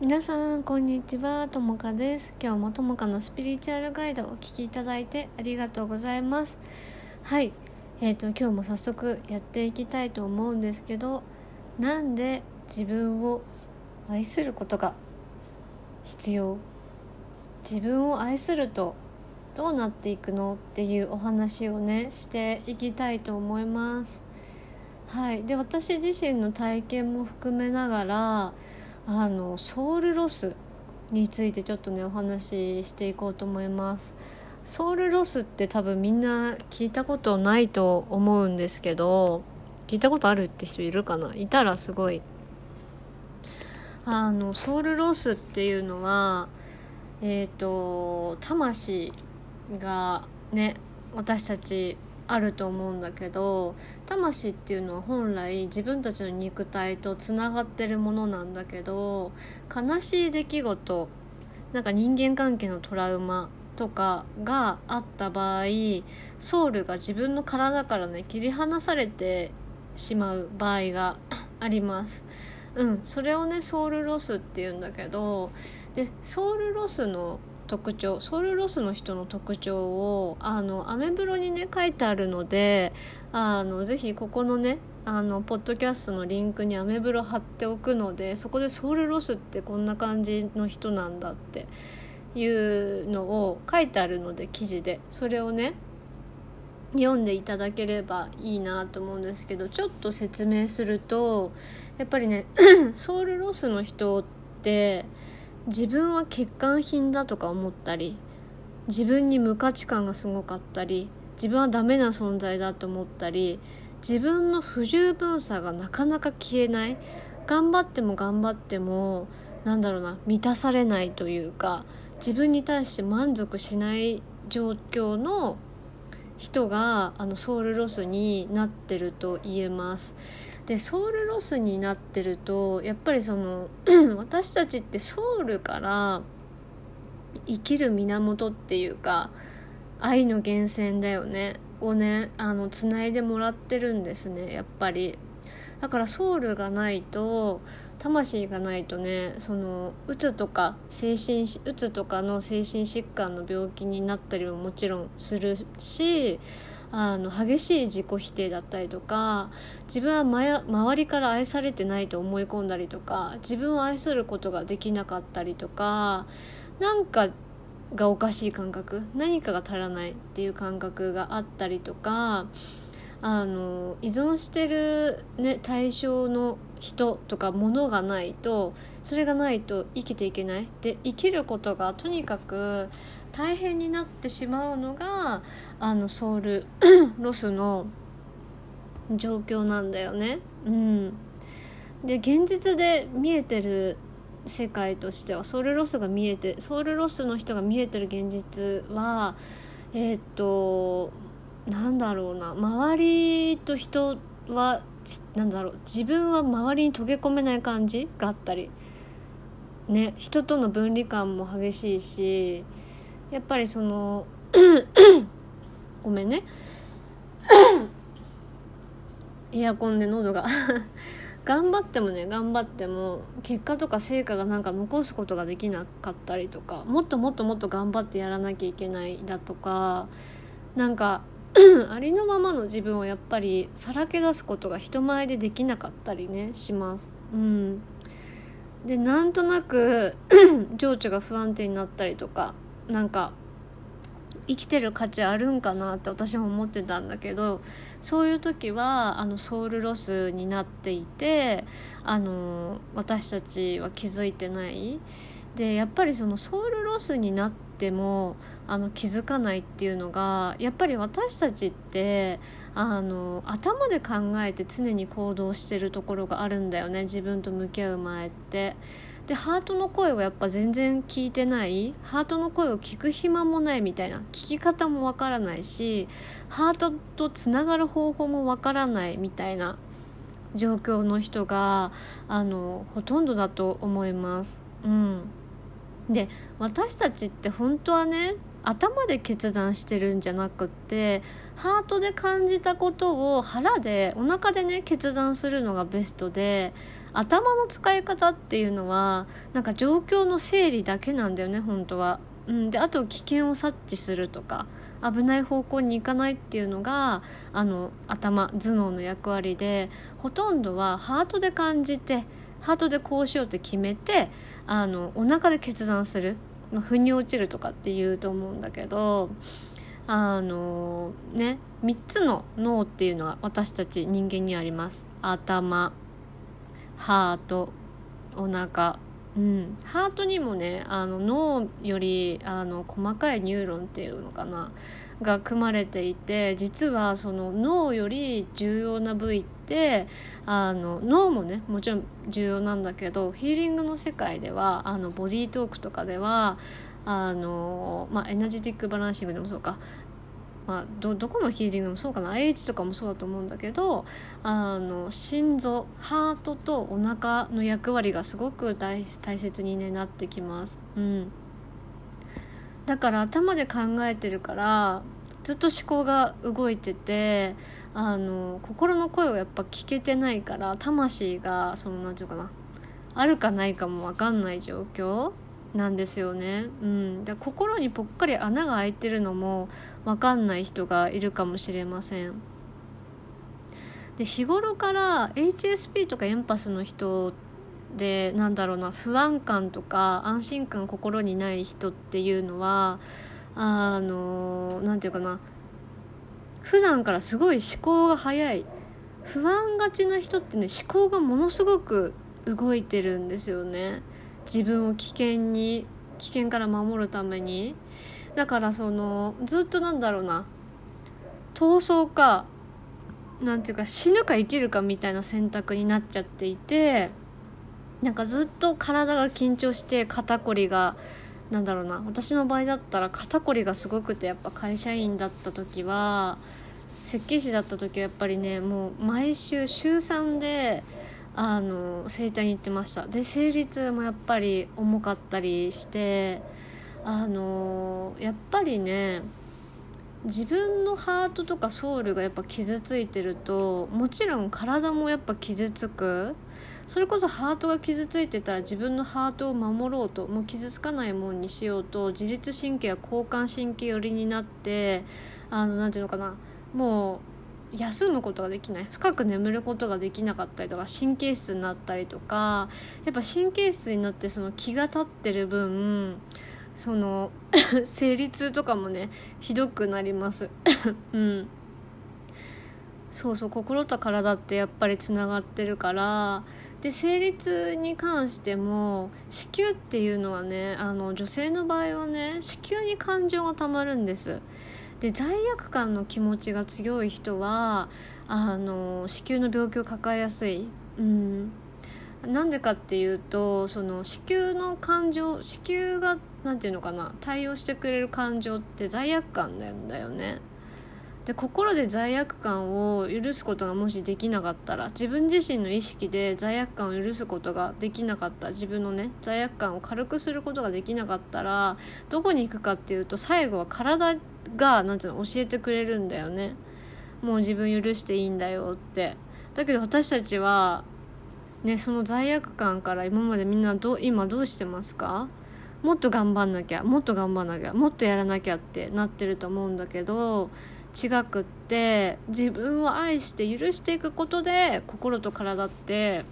皆さんこんにちはともかです。今日もともかのスピリチュアルガイドをお聞きいただいてありがとうございます。はい。えーと、今日も早速やっていきたいと思うんですけどなんで自分を愛することが必要？自分を愛するとどうなっていくの？っていうお話をねしていきたいと思います。はい。で私自身の体験も含めながらあのソウルロスについてちょっとねお話ししていこうと思います。ソウルロスって多分みんな聞いたことないと思うんですけど聞いたことあるって人いるかな？いたらすごい。あのソウルロスっていうのはえっ、ー、と魂がね私たちあると思うんだけど魂っていうのは本来自分たちの肉体とつながってるものなんだけど悲しい出来事なんか人間関係のトラウマとかがあった場合ソウルが自分の体からね切り離されてしまう場合が あります。うん、それをねソウルロスっていうんだけどでソウルロスの特徴ソウルロスの人の特徴をあのアメブロにね書いてあるのであのぜひここのねあのポッドキャストのリンクにアメブロ貼っておくのでそこでソウルロスってこんな感じの人なんだっていうのを書いてあるので記事で。それをね読んでいただければいいなと思うんですけどちょっと説明するとやっぱりね ソウルロスの人って自分は欠陥品だとか思ったり自分に無価値観がすごかったり自分はダメな存在だと思ったり自分の不十分さがなかなか消えない頑張っても頑張ってもなんだろうな満たされないというか自分に対して満足しない状況の人があのソウルロスになってると言えます。でソウルロスになってるとやっぱりその 私たちってソウルから生きる源っていうか愛の源泉だよね。をねあのつないでもらってるんですねやっぱり。だからソウルがないと魂がないとねそのうつとか精神うつとかの精神疾患の病気になったりももちろんするしあの激しい自己否定だったりとか自分は周りから愛されてないと思い込んだりとか自分を愛することができなかったりとかなんかがおかしい感覚何かが足らないっていう感覚があったりとかあの依存してる、ね、対象の人とかものがないとそれがないと生きていけない。で生きることがとにかく大変になってしまうのがあのソウル ロスの状況なんだよね。うん、で現実で見えてる世界としてはソウルロスが見えてソウルロスの人が見えてる現実はえー、っとなんだろうな。周りと人はなんだろう。自分は周りに溶け込めない感じがあったり。ね。人との分離感も激しいしやっぱりその ごめんね。エアコンで喉が。頑張ってもね頑張っても結果とか成果がなんか残すことができなかったりとかもっともっともっと頑張ってやらなきゃいけないだとかなんか ありのままの自分をやっぱりさらけ出すことが人前でできなかったりねします。うん、でなんとなく情緒が不安定になったりとかなんか生きてる価値あるんかなって私も思ってたんだけどそういう時はあのソウルロスになっていてあの私たちは気づいてないでやっぱりそのソウルロスになってもあの気づかないっていうのがやっぱり私たちってあの頭で考えて常に行動してるところがあるんだよね自分と向き合う前って。でハートの声をやっぱ全然聞いてない。ハートの声を聞く暇もないみたいな。聞き方もわからないしハートとつながる方法もわからないみたいな。状況の人があのほとんどだと思います。うん。で私たちって本当はね頭で決断してるんじゃなくってハートで感じたことを腹でお腹でね決断するのがベストで頭の使い方っていうのはなんか状況の整理だけなんだよね本当は。うん、であと危険を察知するとか危ない方向に行かないっていうのがあの頭頭脳の役割でほとんどはハートで感じてハートでこうしようって決めてあのお腹で決断する、まあ、腑に落ちるとかっていうと思うんだけどあのね3つの脳っていうのは私たち人間にあります。頭ハートお腹うん、ハートにもねあの脳よりあの細かいニューロンっていうのかなが組まれていて実はその脳より重要な部位ってあの脳もねもちろん重要なんだけどヒーリングの世界ではあのボディートークとかではあの、まあ、 energetic balancing でもそうかまあ、どどこのヒーリングもそうかな。IH とかもそうだと思うんだけどあの心臓ハートとお腹の役割がすごく大大切に、ね、なってきます。うん。だから頭で考えてるからずっと思考が動いててあの心の声をやっぱ聞けてないから魂がその何て言うかな。あるかないかも分かんない状況。なんですよね。うん、で心にぽっかり穴が開いてるのも分かんない人がいるかもしれません。で日頃から HSP とかエンパスの人でなんだろうな不安感とか安心感心にない人っていうのはあの何て言うかな普段からすごい思考が早い不安がちな人ってね思考がものすごく動いてるんですよね。自分を危険に危険から守るために。だからそのずっとなんだろうな。闘争かなんていうか死ぬか生きるかみたいな選択になっちゃっていてなんかずっと体が緊張して肩こりがなんだろうな。私の場合だったら肩こりがすごくてやっぱ会社員だった時は設計士だった時はやっぱりねもう毎週週3であの整体に行ってました。で生理痛もやっぱり重かったりしてあのやっぱりね自分のハートとかソウルがやっぱ傷ついてるともちろん体もやっぱ傷つく。それこそハートが傷ついてたら自分のハートを守ろうともう傷つかないもんにしようと自律神経は交感神経寄りになってあの何て言うのかなもう休むことができない。深く眠ることができなかったりとか神経質になったりとかやっぱ神経質になってその気が立ってる分その 生理痛とかもねひどくなります。うん。そうそう心と体ってやっぱりつながってるからで生理痛に関しても子宮っていうのはねあの女性の場合はね子宮に感情がたまるんです。で罪悪感の気持ちが強い人はあの子宮の病気を抱えやすい、うん、なんでかっていうとその子宮の感情子宮が何て言うのかな対応してくれる感情って罪悪感なんだよね。で心で罪悪感を許すことがもしできなかったら自分自身の意識で罪悪感を許すことができなかった自分のね罪悪感を軽くすることができなかったらどこに行くかっていうと最後は体がなんていうの教えてくれるんだよね。もう自分許していいんだよって。だけど私たちはねその罪悪感から今までみんなど今どうしてますか？もっと頑張んなきゃもっと頑張んなきゃもっとやらなきゃってなってると思うんだけど違くって自分を愛して許していくことで心と体って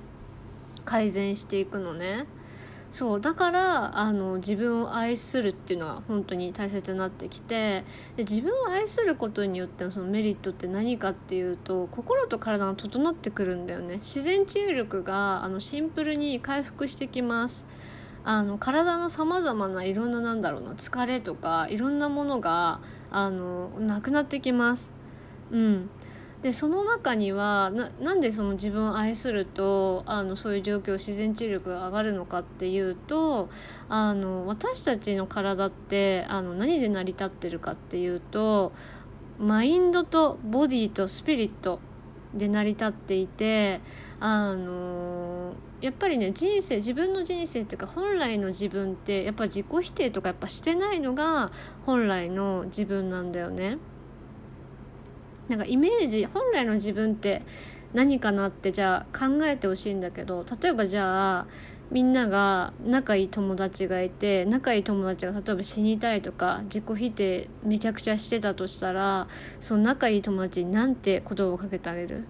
改善していくのね。そうだからあの自分を愛するっていうのは本当に大切になってきてで自分を愛することによってのそのメリットって何かっていうと心と体が整ってくるんだよね。自然治癒力があのシンプルに回復してきます。あの体のさまざまないろんななんだろうな疲れとかいろんなものがあのなくなってきます。うん。でその中にはなんでその自分を愛するとあのそういう状況自然治癒力が上がるのかっていうとあの私たちの体ってあの何で成り立ってるかっていうとマインドとボディとスピリットで成り立っていてあのやっぱりね人生自分の人生っていうか本来の自分ってやっぱ自己否定とかやっぱしてないのが本来の自分なんだよね。なんかイメージ本来の自分って何かなってじゃあ考えてほしいんだけど例えばじゃあみんなが仲いい友達がいて仲いい友達が例えば死にたいとか自己否定めちゃくちゃしてたとしたらその仲いい友達に何て言葉をかけてあげる？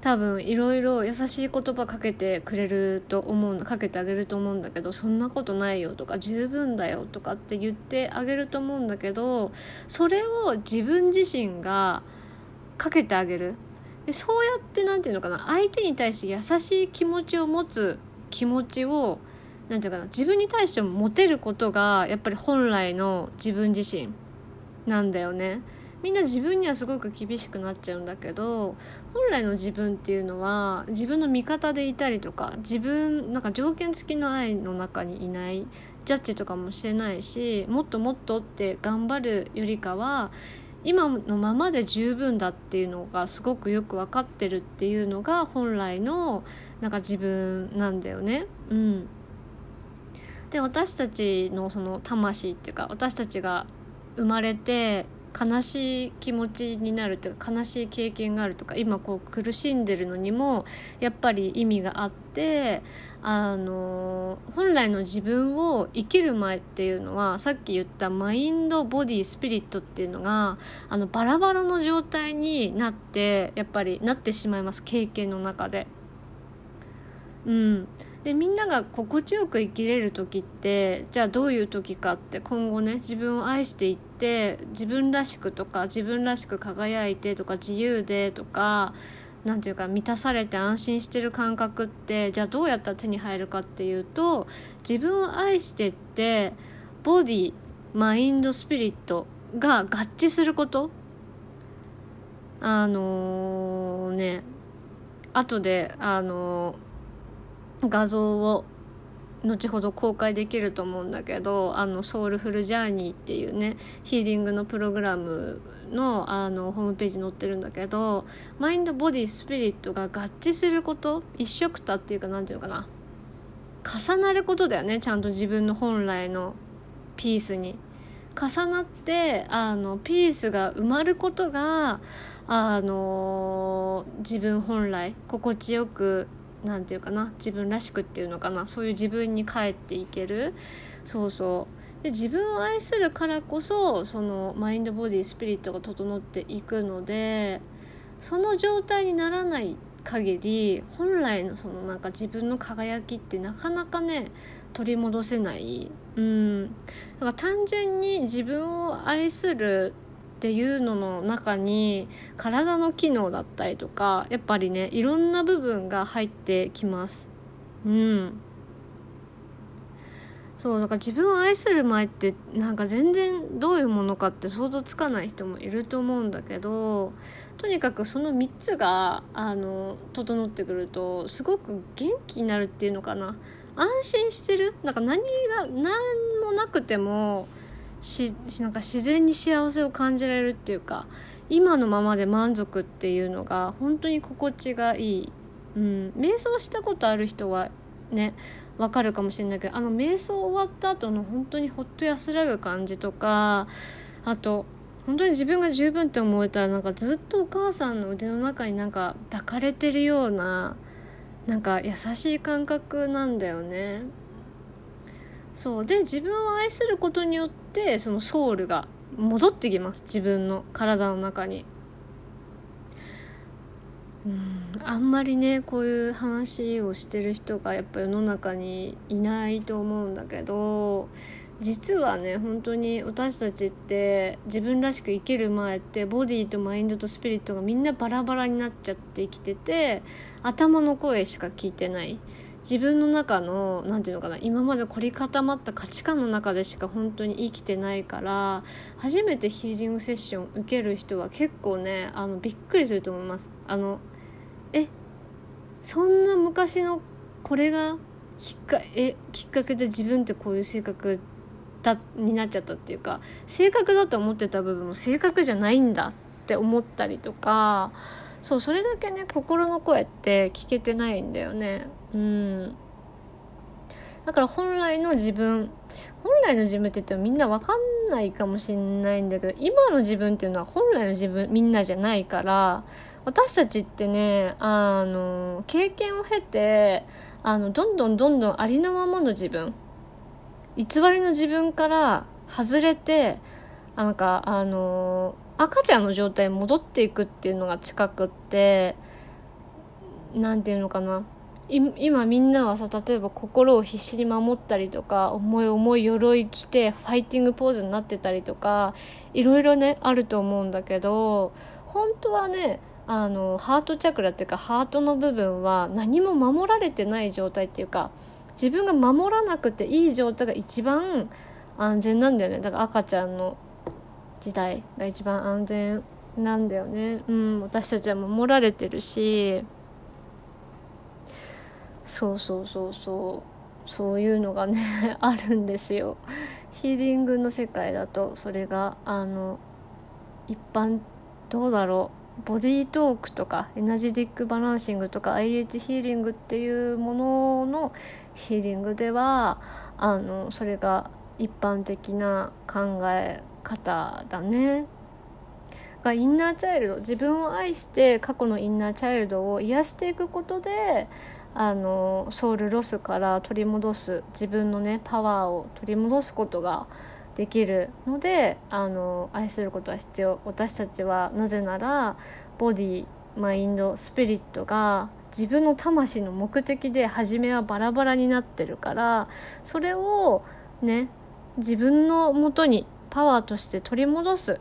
多分いろいろ優しい言葉かけてくれると思うかけてあげると思うんだけどそんなことないよとか十分だよとかって言ってあげると思うんだけどそれを自分自身がかけてあげるでそうやって何て言うのかな相手に対して優しい気持ちを持つ気持ちを何て言うかな自分に対しても持てることがやっぱり本来の自分自身なんだよね。みんな自分にはすごく厳しくなっちゃうんだけど本来の自分っていうのは自分の味方でいたりとか自分なんか条件付きの愛の中にいないジャッジとかもしてないしもっともっとって頑張るよりかは今のままで十分だっていうのがすごくよく分かってるっていうのが本来のなんか自分なんだよね。うん、で私たちのその魂っていうか私たちが生まれて悲しい気持ちになるというか悲しい経験があるとか今こう苦しんでるのにもやっぱり意味があってあの本来の自分を生きる前っていうのはさっき言ったマインドボディスピリットっていうのがあのバラバラの状態になってやっぱりなってしまいます経験の中で。うんでみんなが心地よく生きれる時ってじゃあどういう時かって今後ね自分を愛していって自分らしくとか自分らしく輝いてとか自由でとか何て言うか満たされて安心してる感覚ってじゃあどうやったら手に入るかっていうと自分を愛してってボディマインドスピリットが合致すること。あのー、ね後であのー画像を後ほど公開できると思うんだけどあのソウルフルジャーニーっていうねヒーリングのプログラムのあのホームページに載ってるんだけどマインドボディスピリットが合致すること一緒くたっていうか何ていうのかな。重なることだよねちゃんと自分の本来のピースに。重なってあのピースが埋まることがあの自分本来心地よく何て言うかな自分らしくっていうのかなそういう自分に帰っていける。そうそう。で自分を愛するからこそそのマインドボディスピリットが整っていくのでその状態にならない限り本来のそのなんか自分の輝きってなかなかね取り戻せない。うん。だから単純に自分を愛するっていうのの中に体の機能だったりとかやっぱりねいろんな部分が入ってきます。うん。そうだから自分を愛する前ってなんか全然どういうものかって想像つかない人もいると思うんだけどとにかくその3つがあの整ってくるとすごく元気になるっていうのかな。安心してる。なんか何が何もなくてもしなんか自然に幸せを感じられるっていうか今のままで満足っていうのが本当に心地がいい、うん、瞑想したことある人はねわかるかもしれないけどあの瞑想終わった後の本当にほっと安らぐ感じとかあと本当に自分が十分って思えたらなんかずっとお母さんの腕の中になんか抱かれてるようななんか優しい感覚なんだよね。そう。で自分を愛することによってそのソウルが戻ってきます。自分の体の中に。うん。あんまりねこういう話をしてる人がやっぱ世の中にいないと思うんだけど実はね本当に私たちって自分らしく生きる前ってボディとマインドとスピリットがみんなバラバラになっちゃって生きてて頭の声しか聞いてない。自分の中の何て言うのかな今まで凝り固まった価値観の中でしか本当に生きてないから初めてヒーリングセッション受ける人は結構ねあのびっくりすると思います。あのえそんな昔のこれがきっかえきっかけで自分ってこういう性格だになっちゃったっていうか性格だと思ってた部分も性格じゃないんだって思ったりとかそうそれだけね心の声って聞けてないんだよね。うん。だから本来の自分本来の自分って言ってもみんな分かんないかもしんないんだけど今の自分っていうのは本来の自分みんなじゃないから私たちってねあの経験を経てあのどんどんどんどんありのままの自分偽りの自分から外れてなんかあの赤ちゃんの状態に戻っていくっていうのが近くって何て言うのかな。今みんなはさ例えば心を必死に守ったりとか重い重い鎧着てファイティングポーズになってたりとかいろいろねあると思うんだけど本当はねあのハートチャクラっていうかハートの部分は何も守られてない状態っていうか自分が守らなくていい状態が一番安全なんだよね。だから赤ちゃんの時代が一番安全なんだよね。うん私たちは守られてるし。そうそうそうそう。そういうのがね あるんですよ。ヒーリングの世界だとそれがあの一般どうだろう。ボディートークとかエナジティックバランシングとか IH ヒーリングっていうもののヒーリングではあのそれが一般的な考え方だね。がインナーチャイルド。自分を愛して過去のインナーチャイルドを癒していくことであのソウルロスから取り戻す自分のねパワーを取り戻すことができるのであの愛することは必要。私たちはなぜならボディマインドスピリットが自分の魂の目的で初めはバラバラになってるからそれをね自分のもとにパワーとして取り戻す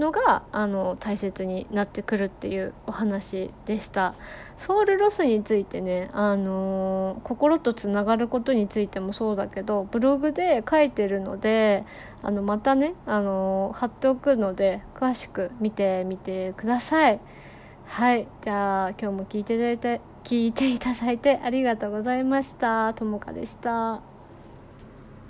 のがあの大切になってくるっていうお話でした。ソウルロスについてね、あのー、心とつながることについてもそうだけどブログで書いてるのであのまたね、あのー、貼っておくので詳しく見てみてください。はい。じゃあ今日も聞いていただいて聞いていただいてありがとうございました。ともかでした。